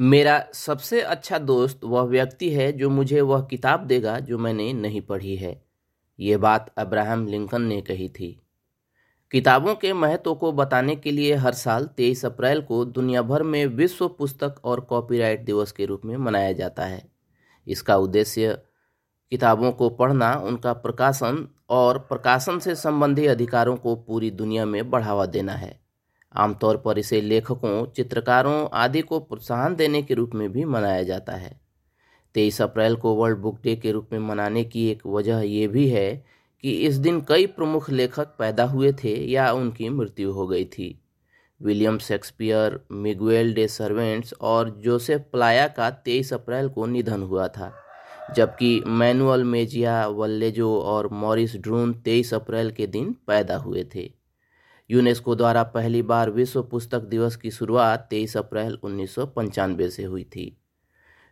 मेरा सबसे अच्छा दोस्त वह व्यक्ति है जो मुझे वह किताब देगा जो मैंने नहीं पढ़ी है। ये बात अब्राहम लिंकन ने कही थी। किताबों के महत्व को बताने के लिए हर साल 23 अप्रैल को दुनिया भर में विश्व पुस्तक और कॉपीराइट दिवस के रूप में मनाया जाता है। इसका उद्देश्य किताबों को पढ़ना, उनका प्रकाशन और प्रकाशन से संबंधी अधिकारों को पूरी दुनिया में बढ़ावा देना है। आमतौर पर इसे लेखकों, चित्रकारों आदि को प्रोत्साहन देने के रूप में भी मनाया जाता है। तेईस अप्रैल को वर्ल्ड बुक डे के रूप में मनाने की एक वजह ये भी है कि इस दिन कई प्रमुख लेखक पैदा हुए थे या उनकी मृत्यु हो गई थी। William Shakespeare, Miguel de Cervantes और जोसेफ प्लाया का तेईस अप्रैल को निधन हुआ था, जबकि मैनुअल मेजिया वल्लेजो और मॉरिस ड्रून तेईस अप्रैल के दिन पैदा हुए थे। यूनेस्को द्वारा पहली बार विश्व पुस्तक दिवस की शुरुआत 23 अप्रैल उन्नीस से हुई थी।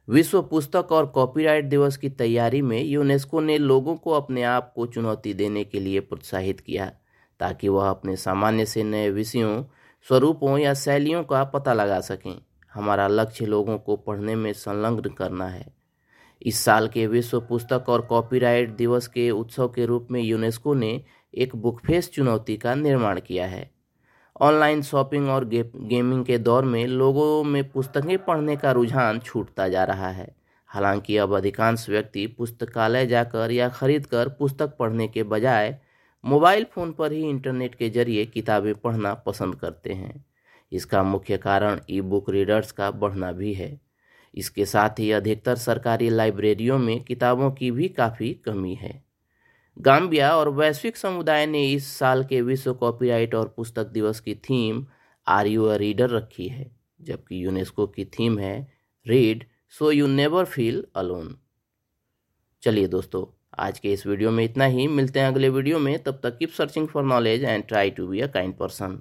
विश्व पुस्तक और कॉपीराइट दिवस की तैयारी में यूनेस्को ने लोगों को अपने आप को चुनौती देने के लिए प्रोत्साहित किया, ताकि वह अपने सामान्य से नए विषयों, स्वरूपों या शैलियों का पता लगा सकें। हमारा लक्ष्य लोगों को पढ़ने में संलग्न करना है। इस साल के विश्व पुस्तक और कॉपीराइट दिवस के उत्सव के रूप में यूनेस्को ने एक बुकफेस चुनौती का निर्माण किया है। ऑनलाइन शॉपिंग और गे, गेमिंग के दौर में लोगों में पुस्तकें पढ़ने का रुझान छूटता जा रहा है। हालाँकि अब अधिकांश व्यक्ति पुस्तकालय जाकर या खरीद कर पुस्तक पढ़ने के बजाय मोबाइल फ़ोन पर ही इंटरनेट के ज़रिए किताबें पढ़ना पसंद करते हैं। इसका मुख्य कारण ई बुक रीडर्स का बढ़ना भी है। इसके साथ ही अधिकतर सरकारी लाइब्रेरियों में किताबों की भी काफ़ी कमी है। गाम्बिया और वैश्विक समुदाय ने इस साल के विश्व कॉपीराइट और पुस्तक दिवस की theme are you a reader रखी है, जबकि यूनेस्को की थीम है read so you never feel alone चलिए दोस्तों, आज के इस वीडियो में इतना ही। मिलते हैं अगले वीडियो में। तब तक keep searching for knowledge and try to be a kind person